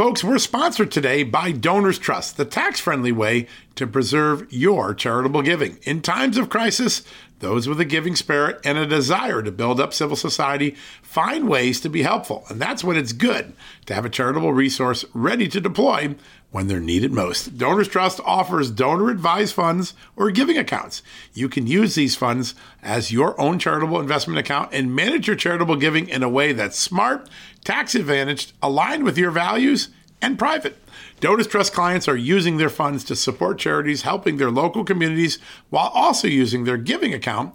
Folks, we're sponsored today by Donors Trust, the tax friendly way to preserve your charitable giving. In times of crisis, those with a giving spirit and a desire to build up civil society find ways to be helpful. And that's when it's good to have a charitable resource ready to deploy when they're needed most. Donors Trust offers donor advised funds or giving accounts. You can use these funds as your own charitable investment account and manage your charitable giving in a way that's smart, tax advantaged, aligned with your values, and private. Donors Trust clients are using their funds to support charities helping their local communities while also using their giving account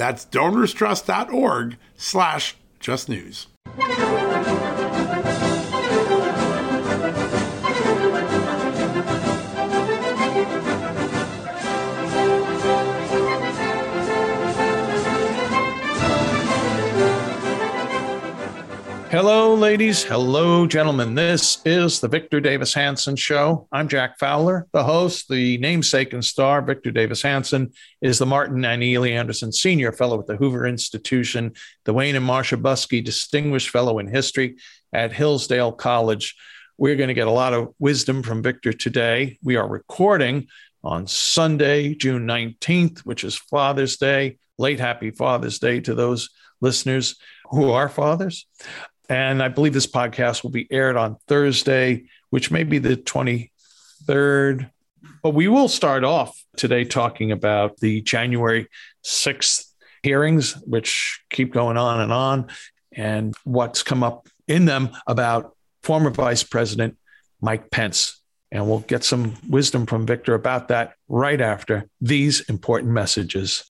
That's donorstrust.org slash justnews. Hello, ladies. Hello, gentlemen. This is the Victor Davis Hanson Show. I'm Jack Fowler, the host, the namesake and star. Victor Davis Hanson is the Martin and Illie Anderson Senior Fellow at the Hoover Institution, the Wayne and Marcia Buske Distinguished Fellow in History at Hillsdale College. We're going to get a lot of wisdom from Victor today. We are recording on Sunday, June 19th, which is Father's Day. Late happy Father's Day to those listeners who are fathers. And I believe this podcast will be aired on Thursday, which may be the 23rd. But we will start off today talking about the January 6th hearings, which keep going on and on, and what's come up in them about former Vice President Mike Pence. And we'll get some wisdom from Victor about that right after these important messages.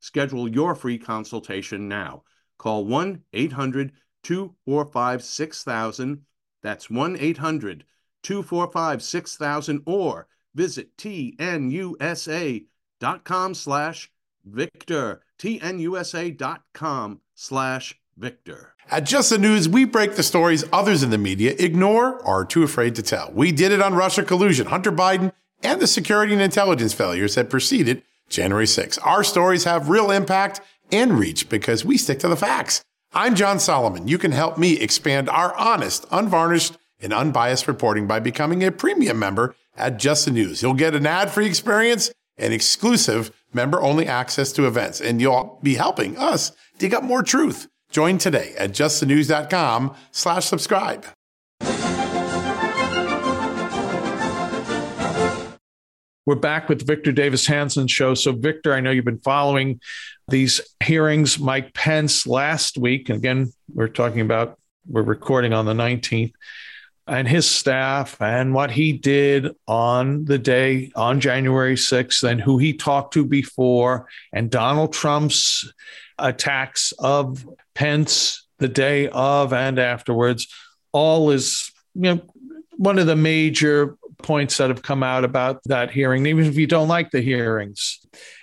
Schedule your free consultation now. Call 1 800 245 6000. That's 1 800 245 6000 or visit tnusa.com slash victor. tnusa.com slash victor. At Just the News, we break the stories others in the media ignore or are too afraid to tell. We did it on Russia collusion, Hunter Biden, and the security and intelligence failures that preceded January 6. Our stories have real impact and reach because we stick to the facts. I'm John Solomon. You can help me expand our honest, unvarnished, and unbiased reporting by becoming a premium member at Just the News. You'll get an ad-free experience and exclusive member-only access to events, and you'll be helping us dig up more truth. Join today at justthenews.com slash subscribe. We're back with Victor Davis Hanson show. So, Victor, I know you've been following these hearings. Mike Pence last week, and again, we're talking about, we're recording on the 19th, and his staff and what he did on the day, on January 6th, and who he talked to before, and Donald Trump's attacks of Pence the day of and afterwards, all is, you know, one of the major points that have come out about that hearing, even if you don't like the hearings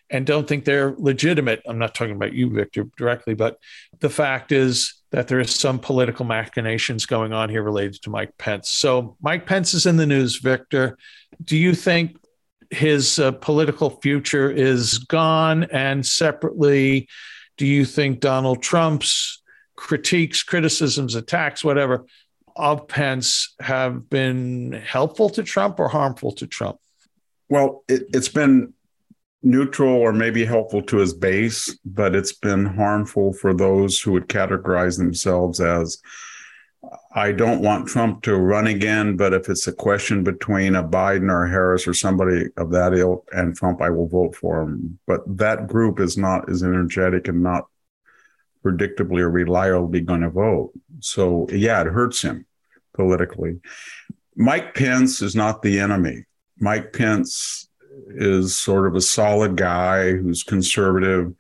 and don't think they're legitimate. I'm not talking about you, Victor, directly, but the fact is that there is some political machinations going on here related to Mike Pence. So Mike Pence is in the news, Victor. Do you think his uh, political future is gone? And separately, do you think Donald Trump's critiques, criticisms, attacks, whatever, of Pence have been helpful to Trump or harmful to Trump? Well, it, has been neutral or maybe helpful to his base, but it's been harmful for those who would categorize themselves as I don't want Trump to run again, but if it's a question between a Biden or Harris or somebody of that ilk and Trump, I will vote for him. But that group is not as energetic and not predictably or reliably going to vote. So, yeah, it hurts him politically. Mike Pence is not the enemy. Mike Pence is sort of a solid guy who's conservative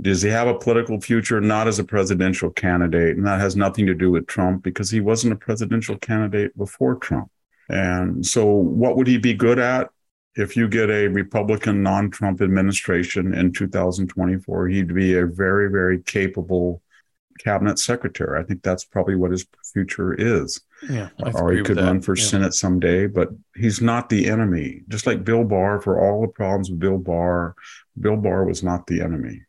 does he have a political future? Not as a presidential candidate. And that has nothing to do with Trump because he wasn't a presidential candidate before Trump. And so, what would he be good at? If you get a Republican non Trump administration in 2024, he'd be a very, very capable cabinet secretary. I think that's probably what his future is. Yeah, or he could run for yeah. Senate someday, but he's not the enemy. Just like Bill Barr, for all the problems with Bill Barr, Bill Barr was not the enemy.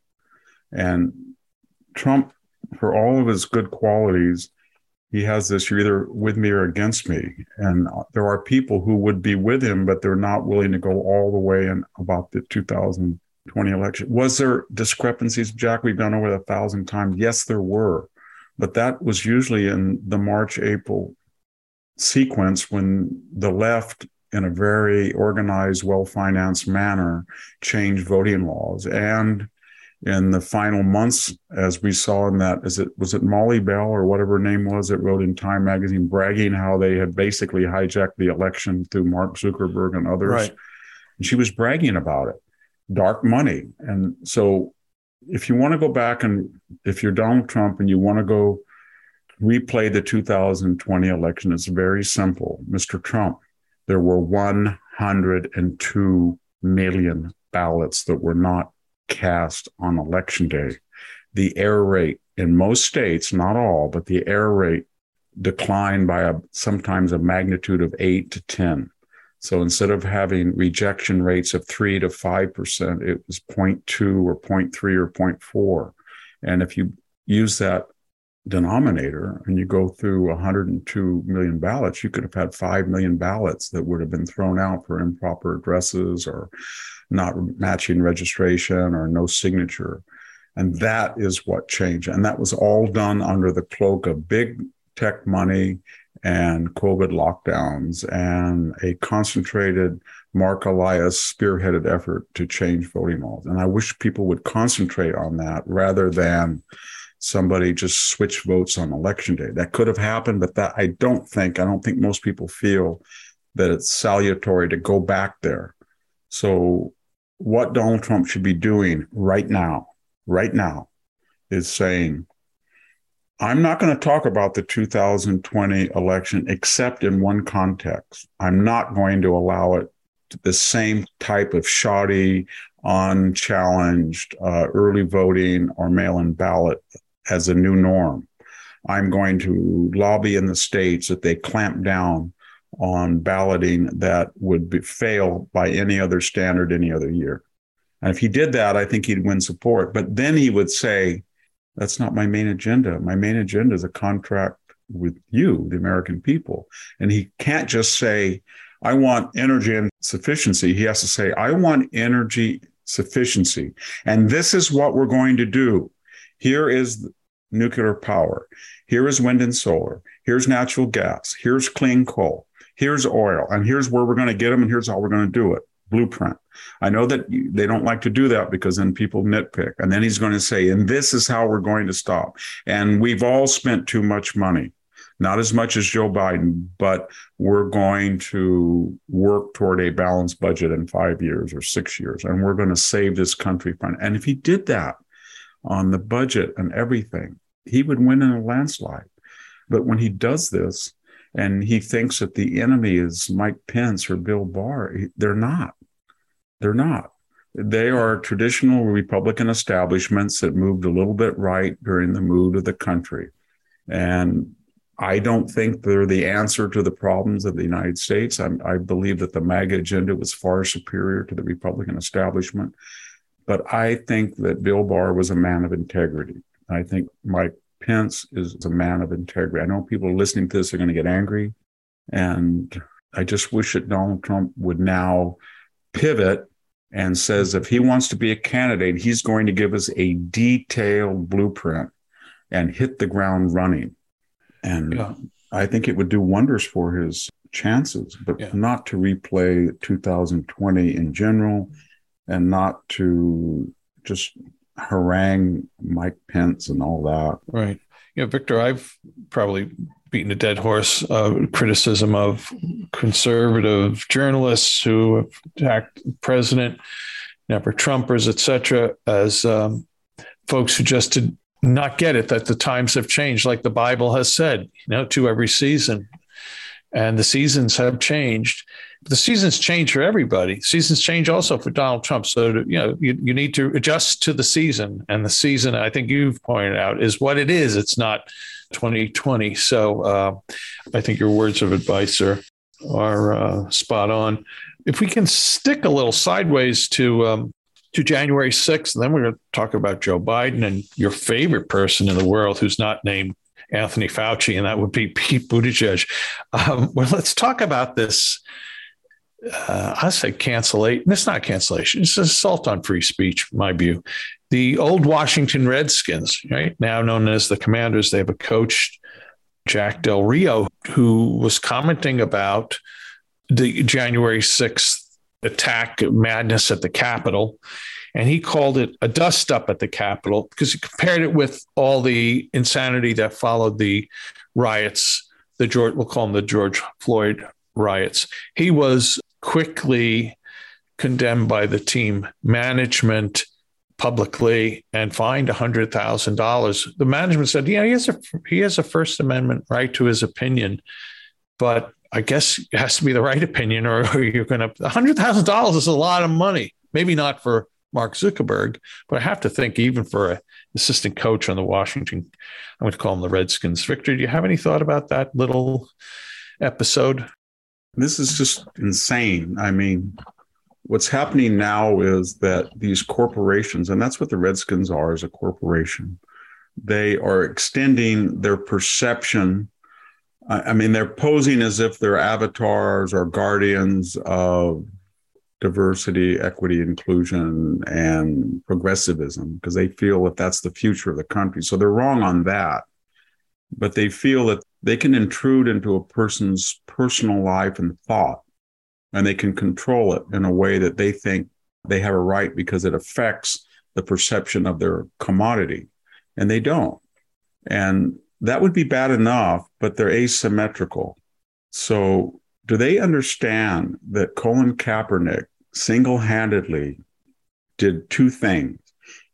And Trump, for all of his good qualities, he has this you're either with me or against me. And uh, there are people who would be with him, but they're not willing to go all the way in about the 2020 election. Was there discrepancies, Jack? We've gone over it a thousand times. Yes, there were. But that was usually in the March, April sequence when the left in a very organized, well financed manner changed voting laws. And in the final months, as we saw in that, is it was it Molly Bell or whatever her name was that wrote in Time magazine bragging how they had basically hijacked the election through Mark Zuckerberg and others. Right. And she was bragging about it. Dark money. And so if you want to go back and if you're Donald Trump and you want to go replay the 2020 election, it's very simple. Mr. Trump, there were 102 million ballots that were not cast on election day, the error rate in most states, not all, but the error rate declined by a, sometimes a magnitude of eight to 10. So instead of having rejection rates of three to 5%, it was 0.2 or 0.3 or 0.4. And if you use that denominator and you go through 102 million ballots, you could have had 5 million ballots that would have been thrown out for improper addresses or not matching registration or no signature. And that is what changed. And that was all done under the cloak of big tech money and COVID lockdowns and a concentrated Mark Elias spearheaded effort to change voting laws. And I wish people would concentrate on that rather than somebody just switch votes on election day. That could have happened, but that I don't think, I don't think most people feel that it's salutary to go back there. So what Donald Trump should be doing right now, right now, is saying, I'm not going to talk about the 2020 election except in one context. I'm not going to allow it the same type of shoddy, unchallenged uh, early voting or mail in ballot as a new norm. I'm going to lobby in the states that they clamp down on balloting that would be, fail by any other standard any other year. And if he did that, I think he'd win support. But then he would say, that's not my main agenda. My main agenda is a contract with you, the American people. And he can't just say, I want energy and sufficiency. He has to say, I want energy sufficiency. And this is what we're going to do. Here is nuclear power. Here is wind and solar. Here's natural gas. Here's clean coal. Here's oil. And here's where we're going to get them and here's how we're going to do it. Blueprint. I know that they don't like to do that because then people nitpick. And then he's going to say and this is how we're going to stop. And we've all spent too much money. Not as much as joe biden but we're going to work toward a balanced budget in five years or six years and we're going to save this country from and if he did that on the budget and everything he would win in a landslide but when he does this and he thinks that the enemy is Mike Pence or Bill Barr. They're not. They're not. They are traditional Republican establishments that moved a little bit right during the mood of the country. And I don't think they're the answer to the problems of the United States. I'm, i believe that the MAGA agenda was far superior to the Republican establishment. But I think that Bill Barr was a man of integrity. I think Mike Pence is a man of integrity. I know people listening to this are going to get angry. And I just wish that Donald Trump would now pivot and says if he wants to be a candidate, he's going to give us a detailed blueprint and hit the ground running. And yeah. I think it would do wonders for his chances, but yeah. not to replay 2020 in general and not to just harangue Mike Pence and all that. Right. Yeah, Victor, I've probably beaten a dead horse uh, criticism of conservative journalists who have attacked the president, never Trumpers, etc., as um, folks who just did not get it that the times have changed, like the Bible has said, you know, to every season. And the seasons have changed. The seasons change for everybody. Seasons change also for Donald Trump. So, to, you know, you, you need to adjust to the season. And the season, I think you've pointed out, is what it is. It's not 2020. So uh, I think your words of advice are, are uh, spot on. If we can stick a little sideways to um, to January 6th. And then we're going to talk about Joe Biden and your favorite person in the world who's not named Anthony Fauci, and that would be Pete Buttigieg. Um, well, let's talk about this. Uh, I say cancellation. It's not cancellation. It's an assault on free speech, my view. The old Washington Redskins, right now known as the Commanders, they have a coach, Jack Del Rio, who was commenting about the January 6th attack madness at the Capitol. And he called it a dust up at the Capitol because he compared it with all the insanity that followed the riots, the George, we'll call them the George Floyd riots. He was quickly condemned by the team management publicly and fined $100,000. The management said, yeah, he has a he has a First Amendment right to his opinion, but I guess it has to be the right opinion, or you're going to. hundred thousand dollars is a lot of money. Maybe not for Mark Zuckerberg, but I have to think even for an assistant coach on the Washington, I'm going to call them the Redskins. Victor, do you have any thought about that little episode? This is just insane. I mean, what's happening now is that these corporations, and that's what the Redskins are as a corporation, they are extending their perception I mean, they're posing as if they're avatars or guardians of diversity, equity, inclusion, and progressivism because they feel that that's the future of the country. So they're wrong on that. But they feel that they can intrude into a person's personal life and thought, and they can control it in a way that they think they have a right because it affects the perception of their commodity. And they don't. And that would be bad enough, but they're asymmetrical. So, do they understand that Colin Kaepernick single handedly did two things?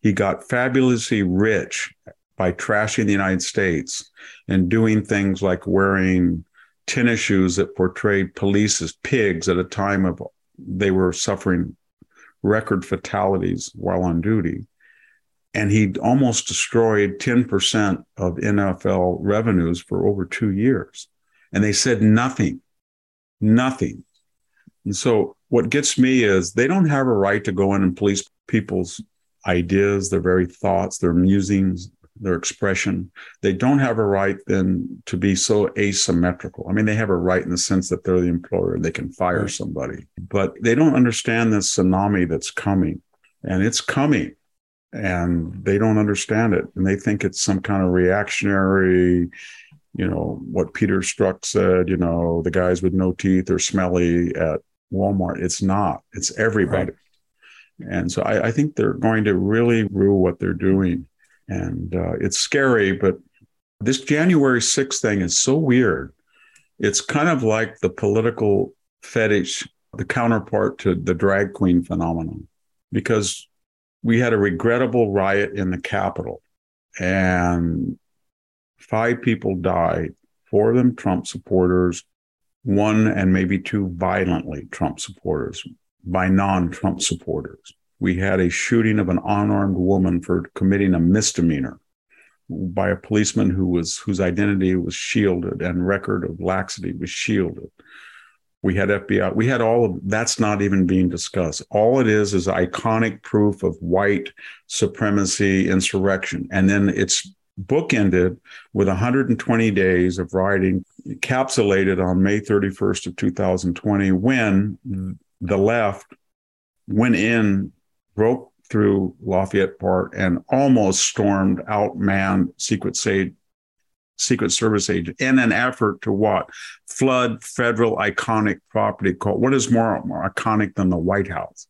He got fabulously rich by trashing the United States and doing things like wearing tennis shoes that portrayed police as pigs at a time of they were suffering record fatalities while on duty and he almost destroyed 10% of NFL revenues for over two years. And they said nothing, nothing. And so what gets me is they don't have a right to go in and police people's ideas, their very thoughts, their musings, their expression. They don't have a right then to be so asymmetrical. I mean, they have a right in the sense that they're the employer, and they can fire somebody, but they don't understand this tsunami that's coming. And it's coming and they don't understand it and they think it's some kind of reactionary you know what peter strzok said you know the guys with no teeth are smelly at walmart it's not it's everybody right. and so I, I, think they're going to really rue what they're doing and uh, it's scary but this january 6th thing is so weird it's kind of like the political fetish the counterpart to the drag queen phenomenon because we had a regrettable riot in the Capitol, and five people died. Four of them Trump supporters, one and maybe two violently Trump supporters by non Trump supporters. We had a shooting of an unarmed woman for committing a misdemeanor. by a policeman who was whose identity was shielded and record of laxity was shielded. We had FBI. We had all of that's not even being discussed. All it is is iconic proof of white supremacy insurrection, and then it's bookended with 120 days of writing encapsulated on May 31st of 2020 when the left went in, broke through Lafayette Park and almost stormed, outmanned Secret State, Secret Service agent in an effort to what? Flood federal iconic property called what is more, more iconic than the White House?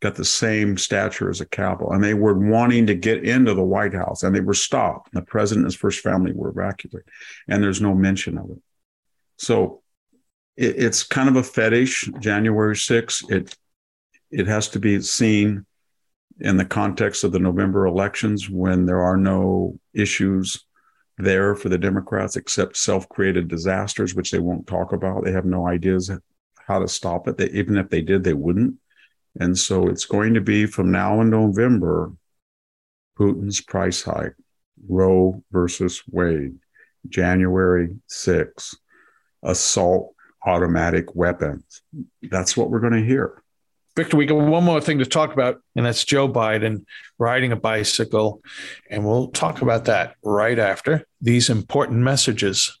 Got the same stature as a Capitol. And they were wanting to get into the White House and they were stopped. The president and his first family were evacuated. And there's no mention of it. So it, it's kind of a fetish, January 6th. It it has to be seen in the context of the November elections when there are no issues there for the Democrats except self created disasters, which they won't talk about. They have no ideas how to stop it. They, even if they did, they wouldn't. And so it's going to be from now in November Putin's price hike, Roe versus Wade, January 6th, assault automatic weapons. That's what we're going to hear. Victor, we got one more thing to talk about, and that's Joe Biden riding a bicycle. And we'll talk about that right after these important messages.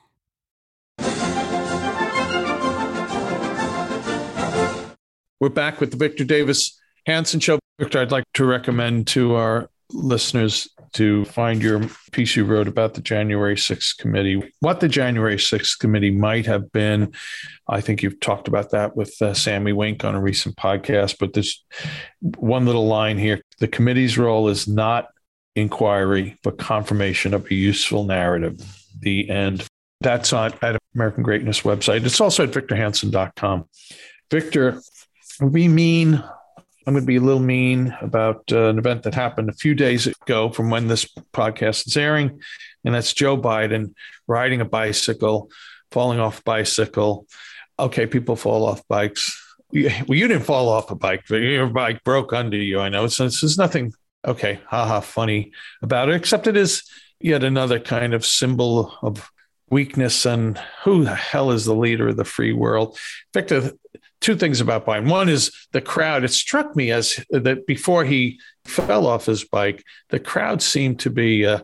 We're back with the Victor Davis Hanson Show. Victor, I'd like to recommend to our listeners to find your piece you wrote about the January 6th committee, what the January 6th committee might have been. I think you've talked about that with uh, Sami Winc on a recent podcast, but there's one little line here. The committee's role is not inquiry, but confirmation of a useful narrative. The end. That's on at American Greatness website. It's also at victorhanson.com. Victor, we mean I'm going to be a little mean about uh, an event that happened a few days ago from when this podcast is airing, and that's Joe Biden riding a bicycle, falling off a bicycle. Okay, people fall off bikes. Well, you didn't fall off a bike, but your bike broke under you. I know. So there's nothing, okay, haha, funny about it, except it is yet another kind of symbol of weakness and who the hell is the leader of the free world? Victor, two things about Biden. One is the crowd. It struck me as that before he fell off his bike, the crowd seemed to be, uh,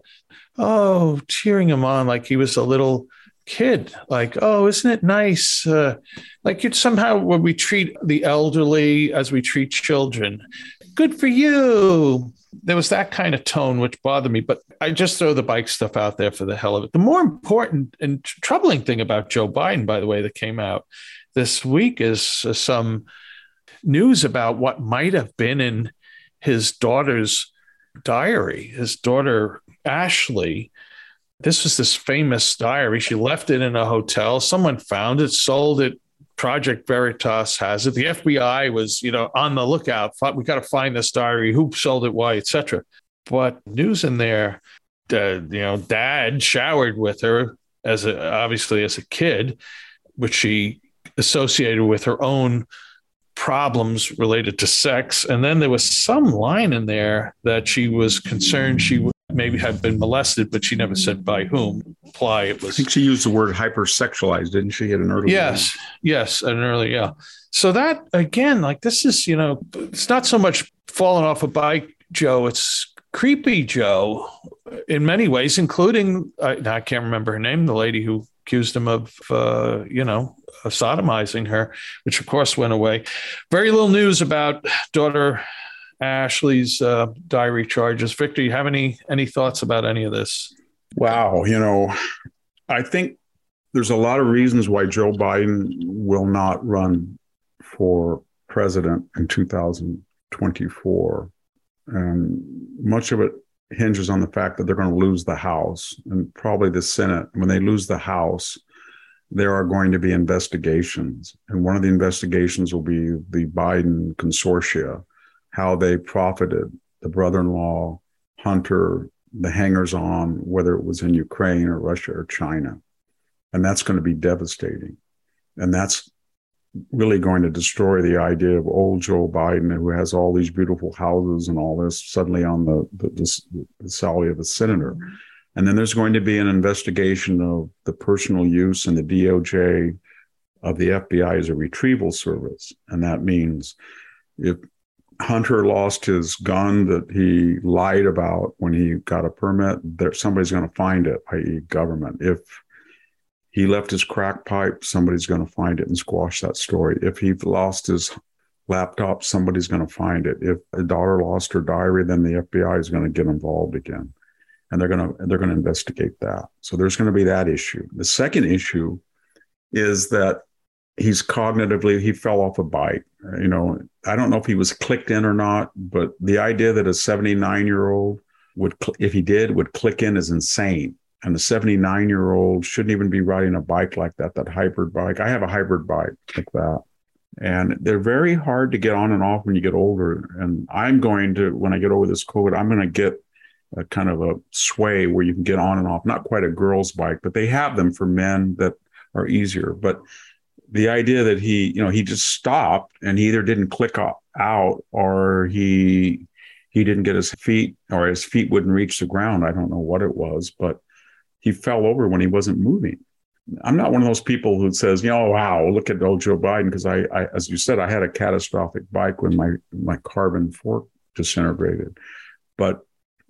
oh, cheering him on like he was a little kid. Like, oh, isn't it nice? Uh, like you somehow when we treat the elderly as we treat children. Good for you. There was that kind of tone which bothered me, but I just throw the bike stuff out there for the hell of it. The more important and troubling thing about Joe Biden, by the way, that came out this week is uh, some news about what might have been in his daughter's diary. His daughter, Ashley, this was this famous diary. She left it in a hotel. Someone found it, sold it. Project Veritas has it. The FBI was, you know, on the lookout. We got to find this diary. Who sold it? Why? Etc. But news in there, uh, you know, Dad showered with her as a, obviously as a kid, which she associated with her own problems related to sex. And then there was some line in there that she was concerned she maybe had been molested, but she never said by whom. Imply it was. I think she used the word hypersexualized, didn't she, at an early Yes, yes, at an early, yeah. So that again, like this is, you know, it's not so much falling off a bike, Joe. It's creepy Joe in many ways, including I, I can't remember her name, the lady who accused him of, uh, you know, sodomizing her, which of course went away. Very little news about daughter Ashley's uh, diary charges. Victor, you have any any thoughts about any of this? Wow, you know, I think there's a lot of reasons why Joe Biden will not run for president in 2024. And much of it hinges on the fact that they're going to lose the House and probably the Senate. When they lose the House, there are going to be investigations. And one of the investigations will be the Biden consortia, how they profited the brother in law, Hunter, the hangers on, whether it was in Ukraine or Russia or China. And that's going to be devastating. And that's really going to destroy the idea of old Joe Biden, who has all these beautiful houses and all this, suddenly on the, the, the, salary of a senator. Mm-hmm. And then there's going to be an investigation of the personal use and the DOJ of the FBI as a retrieval service. And that means if Hunter lost his gun that he lied about when he got a permit, there somebody's going to find it, i.e., government. If he left his crack pipe, somebody's going to find it and squash that story. If he lost his laptop, somebody's going to find it. If a daughter lost her diary, then the FBI is going to get involved again, and they're going to they're going to investigate that. So there's going to be that issue. The second issue is that he's cognitively he fell off a bike. You know, I don't know if he was clicked in or not, but the idea that a 79 year old would, if he did, would click in is insane and the 79 year old shouldn't even be riding a bike like that, that hybrid bike. I have a hybrid bike like that. And they're very hard to get on and off when you get older. And I'm going to, when I get over this COVID, I'm going to get a kind of a sway where you can get on and off, not quite a girl's bike, but they have them for men that are easier. But the idea that he, you know, he just stopped and he either didn't click out or he he didn't get his feet or his feet wouldn't reach the ground. I don't know what it was, but he fell over when he wasn't moving. I'm not one of those people who says, you know, wow, look at old Joe Biden, because I, I, as you said, I had a catastrophic bike when my my carbon fork disintegrated. But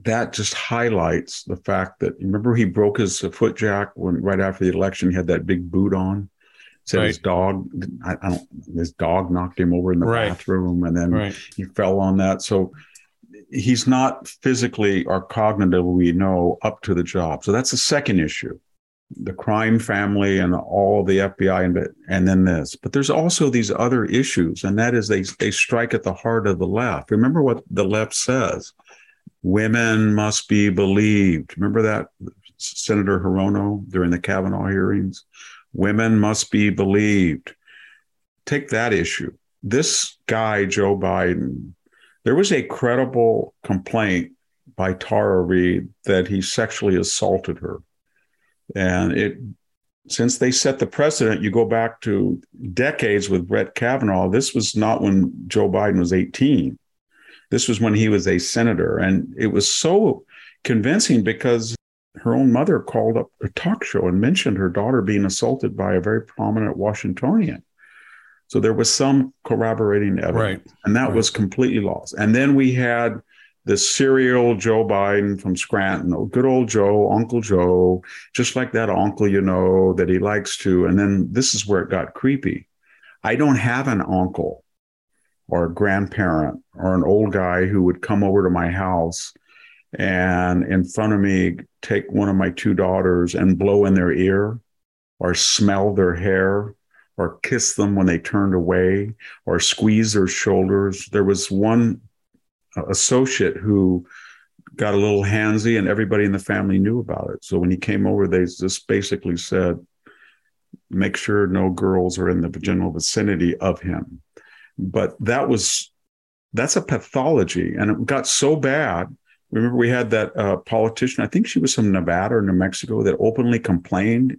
that just highlights the fact that remember he broke his foot jack when right after the election he had that big boot on. Said right. his dog, I, I, don't, his dog knocked him over in the right. bathroom, and then right. he fell on that. So he's not physically or cognitively, we know, up to the job. So that's the second issue the crime family and all the FBI and, and then this. But there's also these other issues, and that is they, they strike at the heart of the left. Remember what the left says women must be believed. Remember that, Senator Hirono, during the Kavanaugh hearings? Women must be believed. Take that issue. This guy, Joe Biden, there was a credible complaint by Tara Reade that he sexually assaulted her. And it since they set the precedent, you go back to decades with Brett Kavanaugh. This was not when Joe Biden was 18. This was when he was a senator. And it was so convincing because her own mother called up a talk show and mentioned her daughter being assaulted by a very prominent Washingtonian. So there was some corroborating evidence, right. and that right. was completely lost. And then we had the serial Joe Biden from Scranton, oh, good old Joe, Uncle Joe, just like that uncle you know that he likes to. And then this is where it got creepy. I don't have an uncle or a grandparent or an old guy who would come over to my house and in front of me take one of my two daughters and blow in their ear or smell their hair or kiss them when they turned away or squeeze their shoulders. There was one uh, associate who got a little handsy and everybody in the family knew about it. So when he came over, they just basically said, make sure no girls are in the general vicinity of him. But that was, that's a pathology. And it got so bad. Remember, we had that uh, politician, I think she was from Nevada or New Mexico, that openly complained.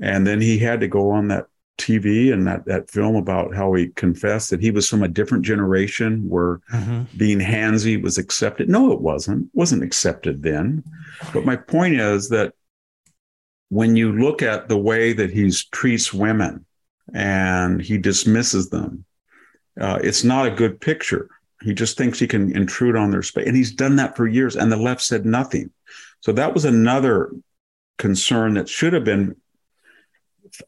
And then he had to go on that TV and that that film about how he confessed that he was from a different generation where Mhm. being handsy was accepted. No, it wasn't. It wasn't accepted then. But my point is that when you look at the way that he treats women and he dismisses them, uh, it's not a good picture. He just thinks he can intrude on their space. And he's done that for years. And the left said nothing. So that was another concern that should have been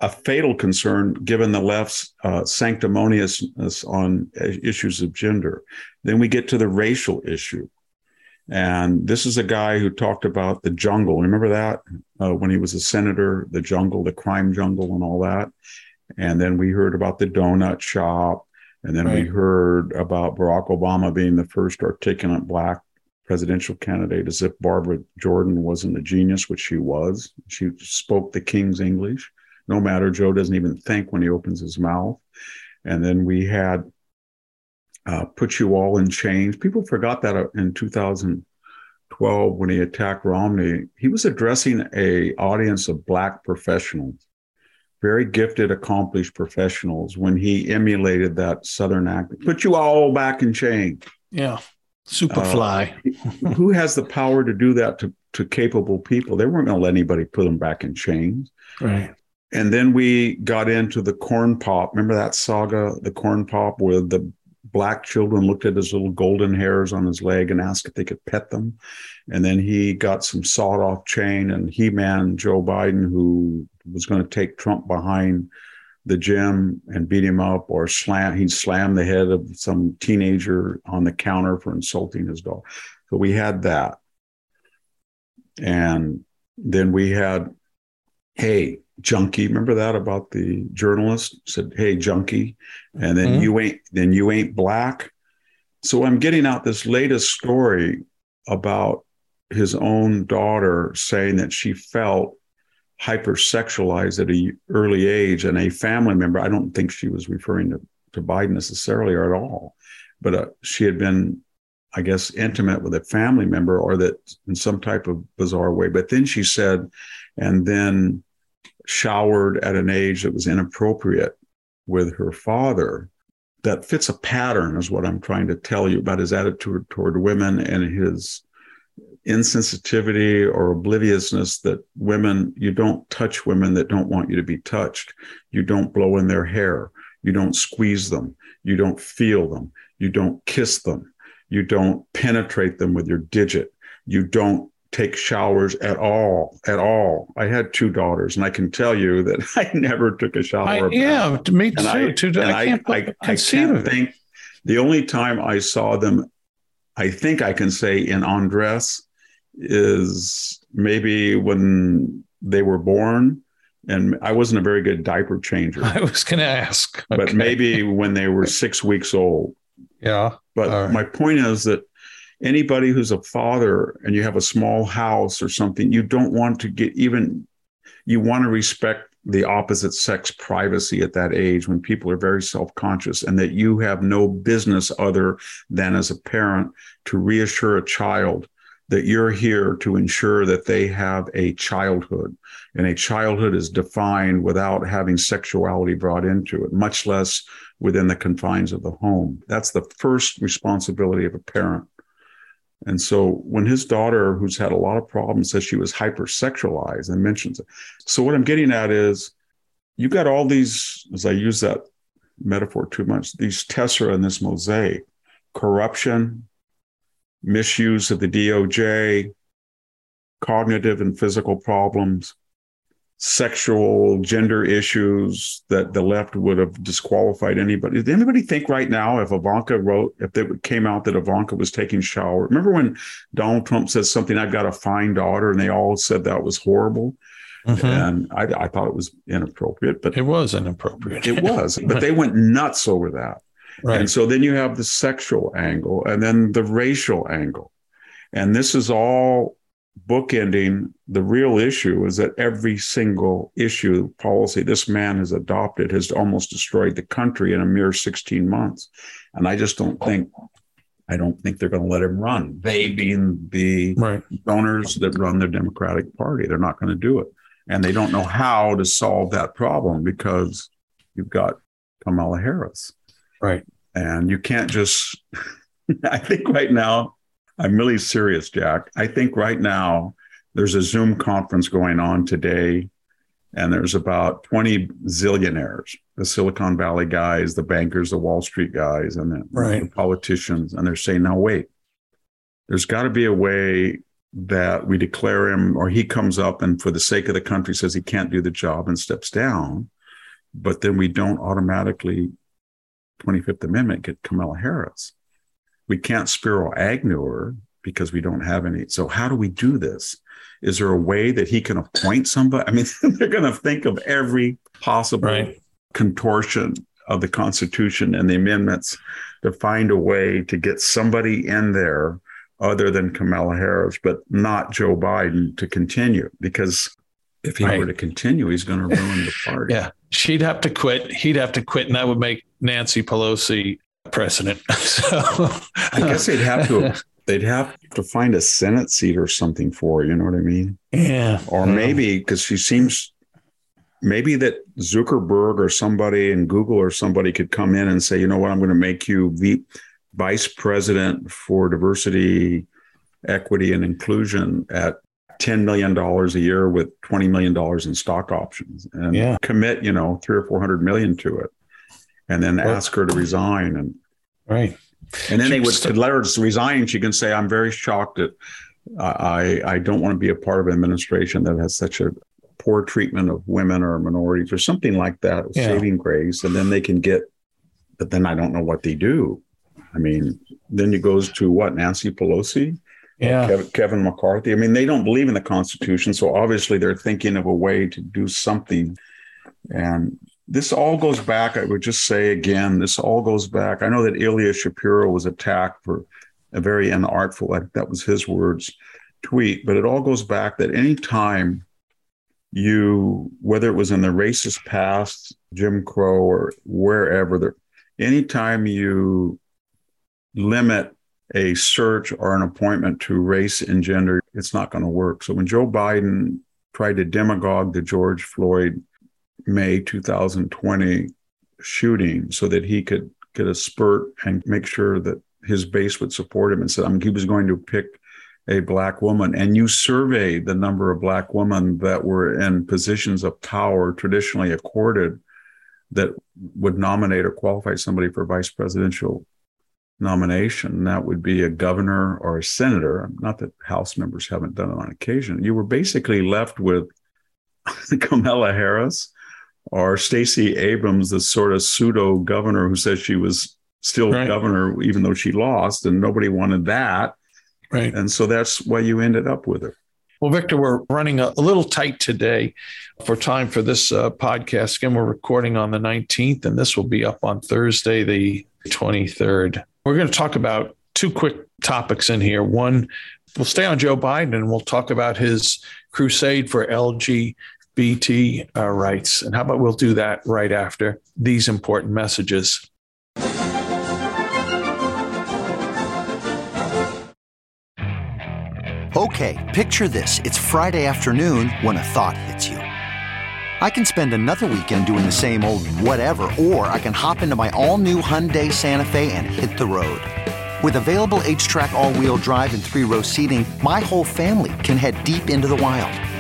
a fatal concern given the left's uh, sanctimoniousness on issues of gender. Then we get to the racial issue. And this is a guy who talked about the jungle. Remember that uh, when he was a senator, the jungle, the crime jungle, and all that. And then we heard about the donut shop. And then we heard about Barack Obama being the first articulate black presidential candidate, as if Barbara Jordan wasn't a genius, which she was. She spoke the King's English. No matter, Joe doesn't even think when he opens his mouth. And then we had uh, put you all in chains. People forgot that uh, in 2012 when he attacked Romney, he was addressing a audience of black professionals, very gifted, accomplished professionals. When he emulated that Southern accent, put you all back in chains. Yeah. Superfly. Who has the power to do that to to capable people? They weren't going to let anybody put them back in chains. right. And then we got into the corn pop. Remember that saga, the corn pop, where the black children looked at his little golden hairs on his leg and asked if they could pet them. And then he got some sawed off chain, and He Man Joe Biden, who was going to take Trump behind the gym and beat him up or slam, he'd slam the head of some teenager on the counter for insulting his dog. So we had that. And then we had, hey, junkie. Remember that about the journalist said, "Hey, junkie," and then Mhm. you ain't then you ain't black. So I'm getting out this latest story about his own daughter saying that she felt hypersexualized at a early age, and a family member. I don't think she was referring to to Biden necessarily or at all, but uh, she had been. I guess intimate with a family member, or that in some type of bizarre way. But then she said, and then showered at an age that was inappropriate with her father that fits a pattern is what i'm trying to tell you about his attitude toward women and his insensitivity or obliviousness that women you don't touch women that don't want you to be touched. You don't blow in their hair. You don't squeeze them. You don't feel them. You don't kiss them. You don't penetrate them with your digit. You don't take showers at all at all i had two daughters and i can tell you that i never took a shower I, yeah, to me too. I, too, and I can't I, I, I can't think the only time I saw them, I think I can say in undress is maybe when they were born. And I wasn't a very good diaper changer, I was going to ask. but maybe when they were six weeks old. Yeah. But right. my point is that anybody who's a father and you have a small house or something, you don't want to get even, you want to respect the opposite sex privacy at that age when people are very self conscious and that you have no business other than as a parent to reassure a child that you're here to ensure that they have a childhood. And a childhood is defined without having sexuality brought into it, much less within the confines of the home. That's the first responsibility of a parent. And so when his daughter, who's had a lot of problems, says she was hypersexualized and mentions it. So what I'm getting at is you got all these, as I use that metaphor too much, these tessera in this mosaic, corruption, misuse of the DOJ, cognitive and physical problems, sexual gender issues that the left would have disqualified anybody. Did anybody think right now if Ivanka wrote, if it came out that Ivanka was taking shower? Remember when Donald Trump said something, I've got a fine daughter, and they all said that was horrible. Mhm. And I, I thought it was inappropriate, but It was inappropriate. it was. But they went nuts over that. right. And so then you have the sexual angle and then the racial angle. And this is all bookending the real issue is that every single issue policy this man has adopted has almost destroyed the country in a mere 16 months. And I just don't think I don't think they're going to let him run. They being the right. donors that run the Democratic Party. They're not going to do it. And they don't know how to solve that problem because you've got Kamala Harris. Right. And you can't just, I think right now, I'm really serious, Jack. I think right now there's a Zoom conference going on today, and there's about 20 zillionaires, the Silicon Valley guys, the bankers, the Wall Street guys, and the, right. the politicians. And they're saying, now, wait, there's got to be a way that we declare him or he comes up and for the sake of the country says he can't do the job and steps down but then we don't automatically 25th amendment get kamala harris we can't spiro agnew because we don't have any so how do we do this is there a way that he can appoint somebody i mean they're going to think of every possible right. contortion of the constitution and the amendments to find a way to get somebody in there other than Kamala Harris, but not Joe Biden to continue because if he Right. were to continue, he's going to ruin the party. Yeah. She'd have to quit. He'd have to quit, and that would make Nancy Pelosi president. so I guess they'd have to they'd have to find a Senate seat or something for her, you know what I mean? Yeah. Or maybe because she seems maybe that Zuckerberg or somebody in Google or somebody could come in and say, you know what, I'm going to make you v- vice president for diversity, equity, and inclusion at $10 million a year with $20 million in stock options and Yeah. commit, you know, three or 400 million to it. And then ask her to resign. And, Right. and then they would let her resign. She can say, I'm very shocked that I, I don't want to be a part of an administration that has such a poor treatment of women or minorities or something like that, Yeah. saving grace. And then they can get, but then I don't know what they do. I mean, then it goes to what, Nancy Pelosi? Yeah. Kevin, Kevin McCarthy. I mean, they don't believe in the Constitution, so obviously they're thinking of a way to do something. And this all goes back. I would just say again, this all goes back. I know that Ilya Shapiro was attacked for a very unartful, that was his words, tweet, but it all goes back that any time you, whether it was in the racist past, Jim Crow, or wherever, there, anytime you limit a search or an appointment to race and gender, it's not going to work. So when Joe Biden tried to demagogue the George Floyd May 2020 shooting so that he could get a spurt and make sure that his base would support him and said, I mean, he was going to pick a black woman. And you survey the number of black women that were in positions of power traditionally accorded that would nominate or qualify somebody for vice presidential nomination, that would be a governor or a senator. Not that House members haven't done it on occasion. You were basically left with Kamala Harris or Stacey Abrams, the sort of pseudo governor who says she was still Right. governor even though she lost, and nobody wanted that. Right. And so that's why you ended up with her. Well, Victor, we're running a, little tight today for time for this uh, podcast. Again, we're recording on the 19th, and this will be up on Thursday, the 23rd. We're going to talk about two quick topics in here. One, we'll stay on Joe Biden and we'll talk about his crusade for LGBT uh, rights. And how about we'll do that right after these important messages? Okay, picture this. It's Friday afternoon when a thought hits you. I can spend another weekend doing the same old whatever, or I can hop into my all new Hyundai Santa Fe and hit the road. With available HTRAC, all wheel drive, and three row seating, my whole family can head deep into the wild.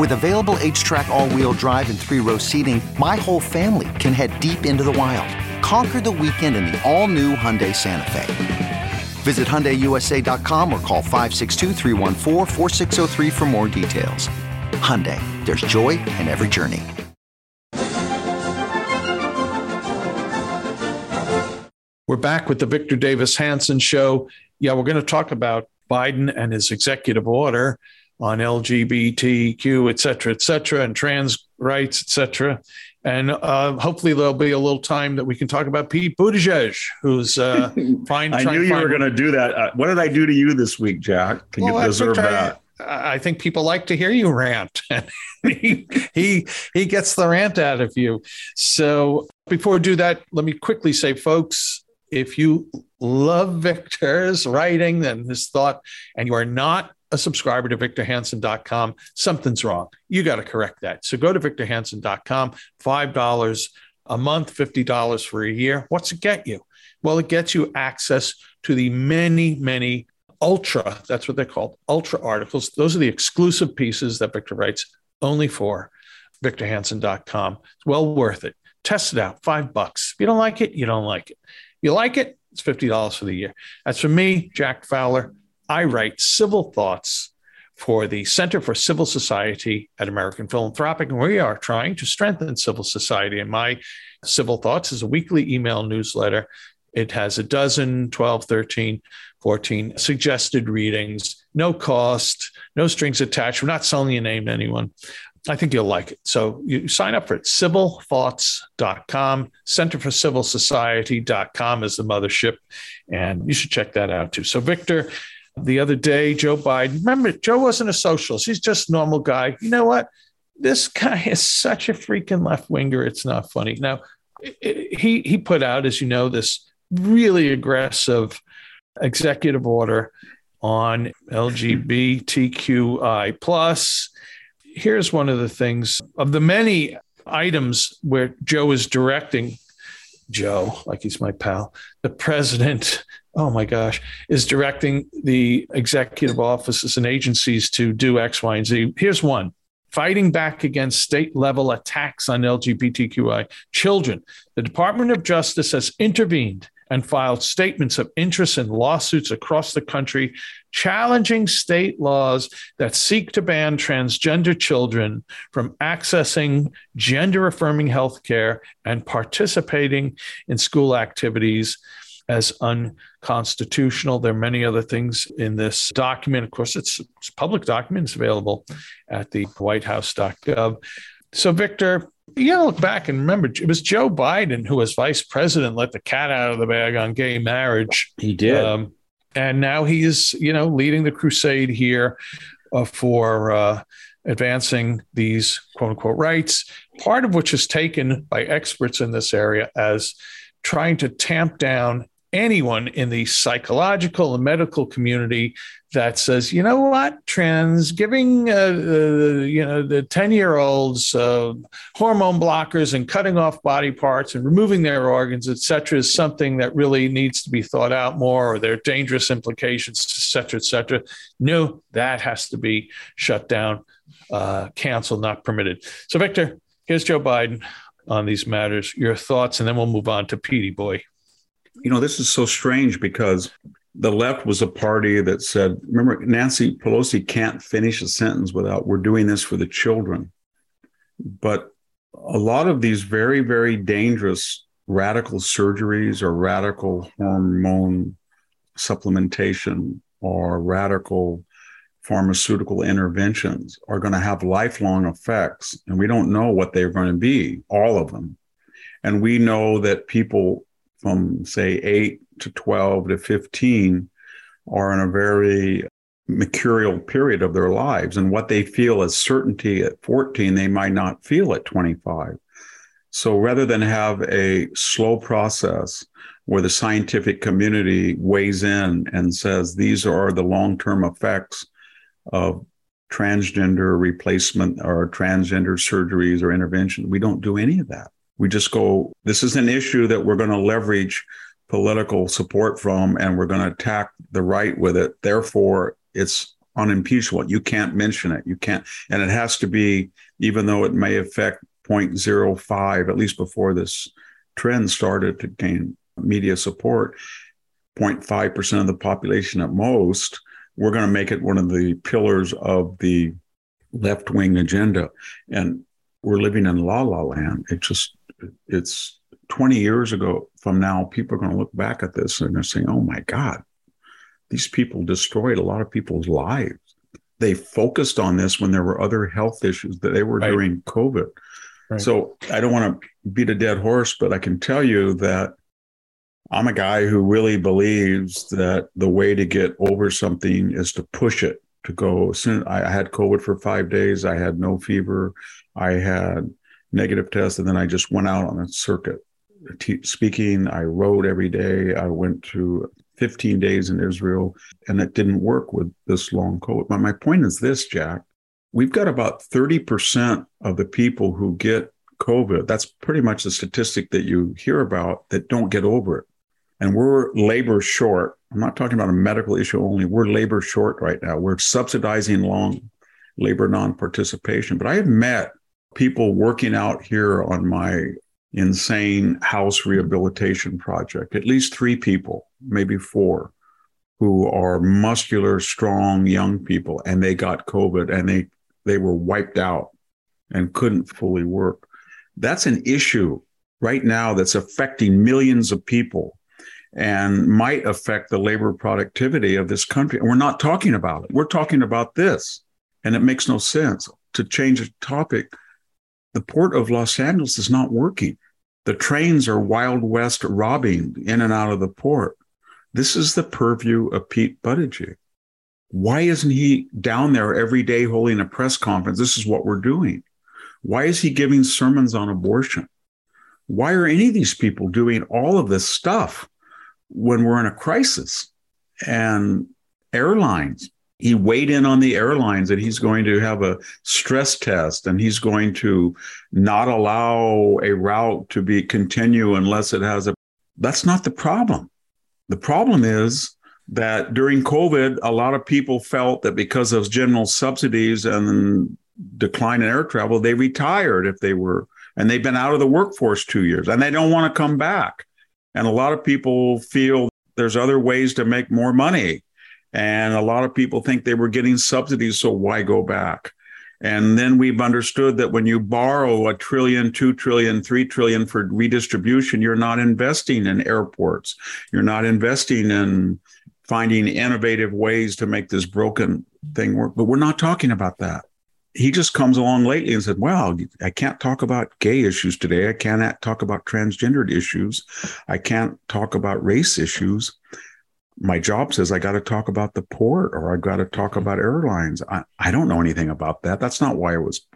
With available HTRAC, all wheel drive, and three row seating, my whole family can head deep into the wild. Conquer the weekend in the all new Hyundai Santa Fe. Visit HyundaiUSA.com or call 562-314-4603 for more details. Hyundai, there's joy in every journey. We're back with the Victor Davis Hanson show. Yeah, we're going to talk about Biden and his executive order on LGBTQ, et cetera, et cetera, and trans rights, et cetera. And uh, hopefully there'll be a little time that we can talk about Pete Buttigieg, who's uh, fine. I knew you were going to do that. Uh, what did I do to you this week, Jack? Can well, you deserve that? I think people like to hear you rant. he, he he gets the rant out of you. So before we do that, let me quickly say, folks, if you love Victor's writing and his thought, and you are not a subscriber to victorhanson.com, something's wrong. You got to correct that. So go to victorhanson.com, $5 a month, $50 for a year. What's it get you? Well, it gets you access to the many, many ultra, that's what they're called, ultra articles. Those are the exclusive pieces that Victor writes only for victorhanson.com. It's well worth it. Test it out, five bucks. If you don't like it, you don't like it. You like it, it's $50 for the year. That's for me, Jack Fowler. I write civil thoughts for the Center for Civil Society at American Philanthropic, and we are trying to strengthen civil society. And my Civil Thoughts is a weekly email newsletter. It has a dozen, 12, 13, 14 suggested readings, no cost, no strings attached. We're not selling your name to anyone. I think you'll like it. So you sign up for it. Civilthoughts.com, Center for Civil Society.com is the mothership. And you should check that out too. So, Victor, the other day, Joe Biden, remember, Joe wasn't a socialist. He's just a normal guy. You know what? This guy is such a freaking left winger. It's not funny. Now, he, he put out, as you know, this really aggressive executive order on LGBTQI plus. Here's one of the things of the many items where Joe is directing Joe, like he's my pal, the president oh my gosh, is directing the executive offices and agencies to do X, Y, and Z. Here's one fighting back against state level attacks on LGBTQI children. The Department of Justice has intervened and filed statements of interest in lawsuits across the country challenging state laws that seek to ban transgender children from accessing gender affirming health care and participating in school activities as unconstitutional. There are many other things in this document. Of course, it's, it's public documents available at the whitehouse.gov. So, Victor, you gotta look back and remember it was Joe Biden who was vice president, let the cat out of the bag on gay marriage. He did. Um, and now he is, you know, leading the crusade here uh, for uh, advancing these quote unquote rights, part of which is taken by experts in this area as trying to tamp down anyone in the psychological and medical community that says, you know what, trans giving uh, uh, you know the ten year olds uh, hormone blockers and cutting off body parts and removing their organs, et cetera, is something that really needs to be thought out more, or there are dangerous implications, et cetera, et cetera. No, that has to be shut down, uh, canceled, not permitted. So, Victor, here's Joe Biden on these matters. Your thoughts, and then we'll move on to Petey Boy you know, this is so strange because the left was a party that said, remember, Nancy Pelosi can't finish a sentence without, we're doing this for the children. But a lot of these very, very dangerous radical surgeries or radical hormone supplementation or radical pharmaceutical interventions are going to have lifelong effects. And we don't know what they're going to be, all of them. And we know that people from say 8 to 12 to 15 are in a very mercurial period of their lives. And what they feel as certainty at 14 they might not feel at 25 so rather than have a slow process where the scientific community weighs in and says these are the long-term effects of transgender replacement or transgender surgeries or intervention we don't do any of that we just go, this is an issue that we're going to leverage political support from, and we're going to attack the right with it. Therefore, it's unimpeachable. You can't mention it. You can't, and it has to be, even though it may affect 0.05, at least before this trend started to gain media support, 0.5% of the population at most, we're going to make it one of the pillars of the left wing agenda. And we're living in la la land. It just it's 20 years ago from now, people are going to look back at this and they're saying, oh my God, these people destroyed a lot of people's lives. They focused on this when there were other health issues that they were right. during COVID. Right. So I don't want to beat a dead horse, but I can tell you that I'm a guy who really believes that the way to get over something is to push it to go. Soon I had COVID for five days. I had no fever. I had negative tests, and then I just went out on a circuit t- speaking. I rode every day. I went to 15 days in Israel, and it didn't work with this long COVID. But my point is this, Jack. We've got about 30% of the people who get COVID. That's pretty much the statistic that you hear about that don't get over it. And we're labor short. I'm not talking about a medical issue only. We're labor short right now. We're subsidizing long labor non participation. But I have met people working out here on my insane house rehabilitation project, at least three people, maybe four, who are muscular, strong young people, and they got COVID and they, they were wiped out and couldn't fully work. That's an issue right now that's affecting millions of people and might affect the labor productivity of this country. And we're not talking about it. We're talking about this. And it makes no sense to change a topic the port of Los Angeles is not working. The trains are Wild West robbing in and out of the port. This is the purview of Pete Buttigieg. Why isn't he down there every day holding a press conference? This is what we're doing. Why is he giving sermons on abortion? Why are any of these people doing all of this stuff when we're in a crisis? And airlines, he weighed in on the airlines and he's going to have a stress test and he's going to not allow a route to be continue unless it has a that's not the problem the problem is that during covid a lot of people felt that because of general subsidies and decline in air travel they retired if they were and they've been out of the workforce 2 years and they don't want to come back and a lot of people feel there's other ways to make more money and a lot of people think they were getting subsidies, so why go back? And then we've understood that when you borrow a trillion, two trillion, three trillion for redistribution, you're not investing in airports. You're not investing in finding innovative ways to make this broken thing work. But we're not talking about that. He just comes along lately and said, Well, I can't talk about gay issues today. I can't talk about transgendered issues. I can't talk about race issues my job says I got to talk about the port or I got to talk about airlines. I, I don't know anything about that. That's not why I was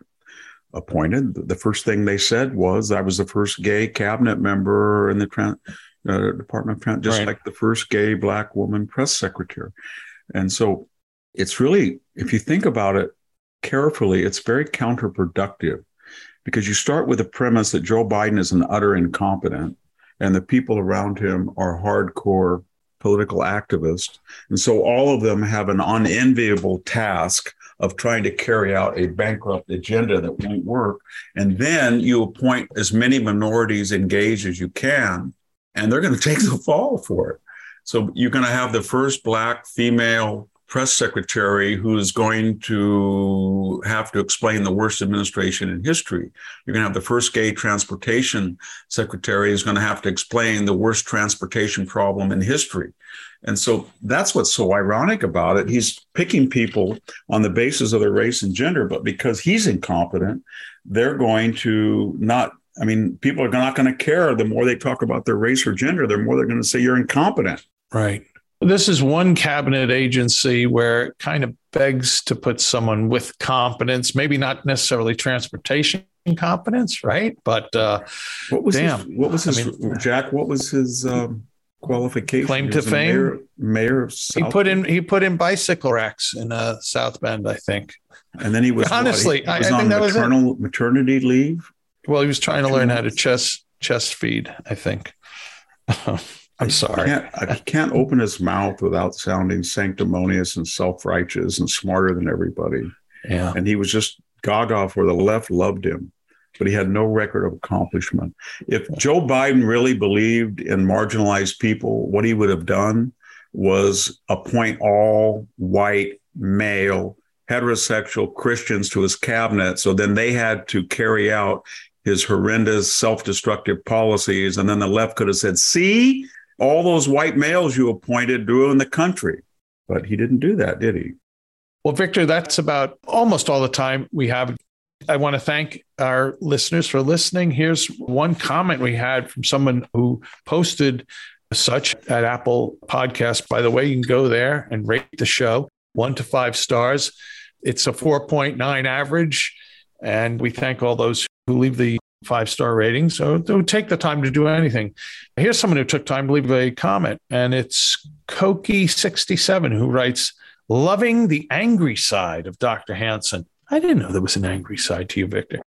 appointed. The first thing they said was I was the first gay cabinet member in the uh, Department of Transit, just right. like the first gay black woman press secretary. And so it's really, if you think about it carefully, it's very counterproductive because you start with the premise that Joe Biden is an utter incompetent and the people around him are hardcore political activists. And so all of them have an unenviable task of trying to carry out a bankrupt agenda that won't work. And then you appoint as many minorities engaged as you can, and they're going to take the fall for it. So you're going to have the first Black female press secretary who's going to have to explain the worst administration in history. You're going to have the first gay transportation secretary who's going to have to explain the worst transportation problem in history. And so that's what's so ironic about it. He's picking people on the basis of their race and gender, but because he's incompetent, they're going to not. I mean, people are not going to care. The more they talk about their race or gender, the more they're going to say you're incompetent. Right. This is one cabinet agency where it kind of begs to put someone with competence, maybe not necessarily transportation competence, right? But uh, what was damn, his, what was his I mean, Jack? What was his um, qualification? Claim to fame. Mayor, mayor of South he put in he put in bicycle racks in uh, South Bend, I think. And then he was honestly, he was I, on maternal, maternity leave. Well, he was trying to learn how to chest chest feed, I think. I'm sorry. He can't, can't open his mouth without sounding sanctimonious and self righteous and smarter than everybody. Yeah. And he was just gaga for the left loved him, but he had no record of accomplishment. If Joe Biden really believed in marginalized people, what he would have done was appoint all white, male, heterosexual Christians to his cabinet. So then they had to carry out his horrendous self destructive policies. And then the left could have said, see, all those white males you appointed ruined the country. But he didn't do that, did he? Well, Victor, that's about almost all the time we have. I want to thank our listeners for listening. Here's one comment we had from someone who posted such at Apple Podcast. By the way, you can go there and rate the show one to five stars. It's a 4.9 average. And we thank all those who leave the five star rating. So don't take the time to do anything. Here's someone who took time to leave a comment, and it's Koki67 who writes, Loving the angry side of Dr. Hanson. I didn't know there was an angry side to you, Victor.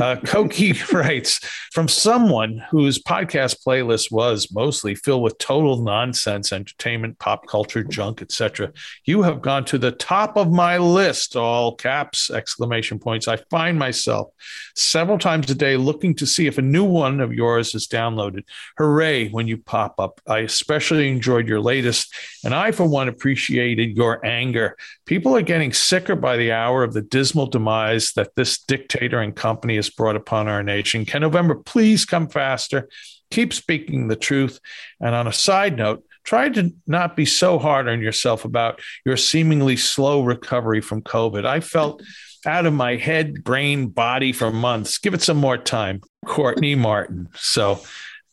Uh, Koki writes from someone whose podcast playlist was mostly filled with total nonsense, entertainment, pop culture, junk, etc. You have gone to the top of my list, all caps, exclamation points. I find myself several times a day looking to see if a new one of yours is downloaded. Hooray when you pop up. I especially enjoyed your latest, and I, for one, appreciated your anger. People are getting sicker by the hour of the dismal demise that this dictator and company is brought upon our nation. Can November please come faster? Keep speaking the truth. And on a side note, try to not be so hard on yourself about your seemingly slow recovery from COVID. I felt out of my head, brain, body for months. Give it some more time. Courtney Martin. So,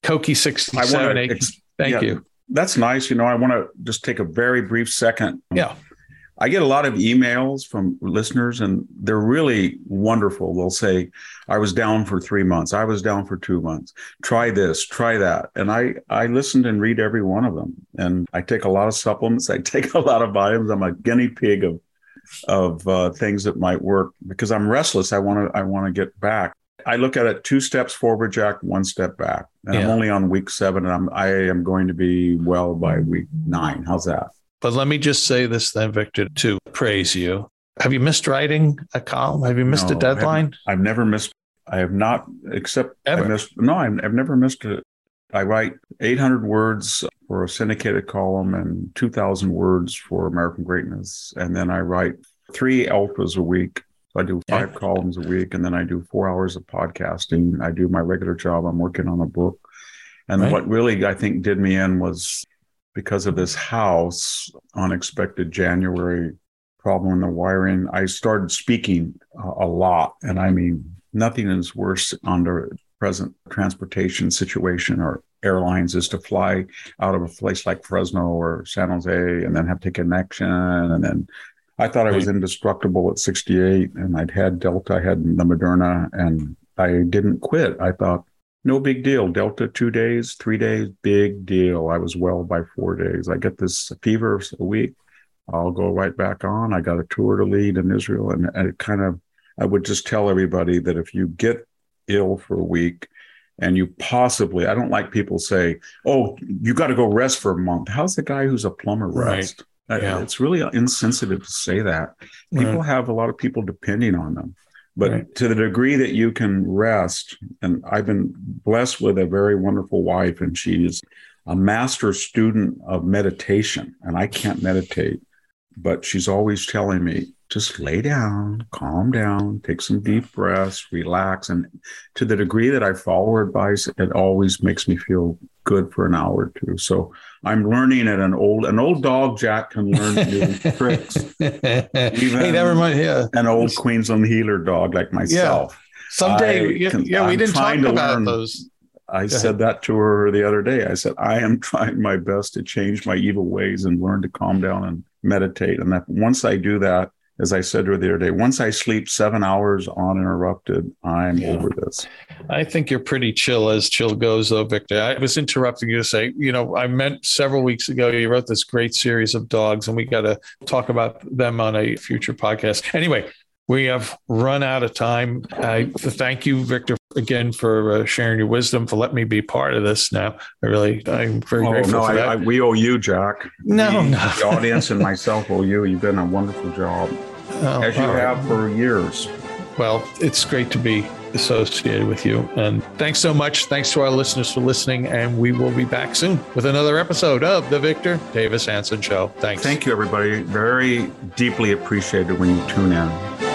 Koki 67. Ex- thank yeah, you. That's nice. You know, I want to just take a very brief second. Yeah. I get a lot of emails from listeners, and they're really wonderful. They'll say, "I was down for three months. I was down for two months. Try this, try that." And I I listened and read every one of them. And I take a lot of supplements. I take a lot of vitamins. I'm a guinea pig of of uh, things that might work because I'm restless. I want to I want to get back. I look at it two steps forward, Jack, one step back. And yeah. I'm only on week seven, and I'm I am going to be well by week nine. How's that? But let me just say this then, Victor, to praise you. Have you missed writing a column? Have you missed no, a deadline? I've never missed. I have not, except Ever. I missed. No, I've, I've never missed it. I write 800 words for a syndicated column and 2,000 words for American Greatness, and then I write three alphas a week. So I do five yeah. columns a week, and then I do four hours of podcasting. I do my regular job. I'm working on a book, and right. what really I think did me in was because of this house unexpected January problem in the wiring, I started speaking uh, a lot. And I mean, nothing is worse under present transportation situation or airlines is to fly out of a place like Fresno or San Jose and then have to connection. And then I thought I was indestructible at 68 and I'd had Delta, I had the Moderna, and I didn't quit. I thought, no big deal. Delta two days, three days, big deal. I was well by four days. I get this fever a week. I'll go right back on. I got a tour to lead in Israel, and, it kind of, I would just tell everybody that if you get ill for a week and you possibly, I don't like people say, oh, you got to go rest for a month. How's the guy who's a plumber rest? Right. Yeah. It's really insensitive to say that. People right. have a lot of people depending on them. But right. to the degree that you can rest, and I've been blessed with a very wonderful wife, and she's a master student of meditation, and I can't meditate, but she's always telling me, just lay down, calm down, take some deep breaths, relax. And to the degree that I follow her advice, it always makes me feel good for an hour or two. So I'm learning at an old an old dog Jack can learn new tricks. Even hey, never mind. Yeah, an old Queensland heeler dog like myself. Yeah. Someday, can, yeah, we didn't talk about learn. those. I said that to her the other day. I said, I am trying my best to change my evil ways and learn to calm down and meditate. And that once I do that, as I said to her the other day, once I sleep seven hours uninterrupted, I'm yeah. over this. I think you're pretty chill as chill goes, though, Victor. I was interrupting you to say, you know, I meant several weeks ago you wrote this great series of dogs, and we got to talk about them on a future podcast. Anyway, we have run out of time. I thank you, Victor, again for uh, sharing your wisdom, for letting me be part of this. Now, I really, I'm very oh, grateful no, for I, that. I, we owe you, Jack. No, the, no. the audience and myself owe you. You've done a wonderful job, oh, as you have for years. Well, it's great to be associated with you. And thanks so much. Thanks to our listeners for listening. And we will be back soon with another episode of The Victor Davis Hanson Show. Thanks. Thank you, everybody. Very deeply appreciated when you tune in.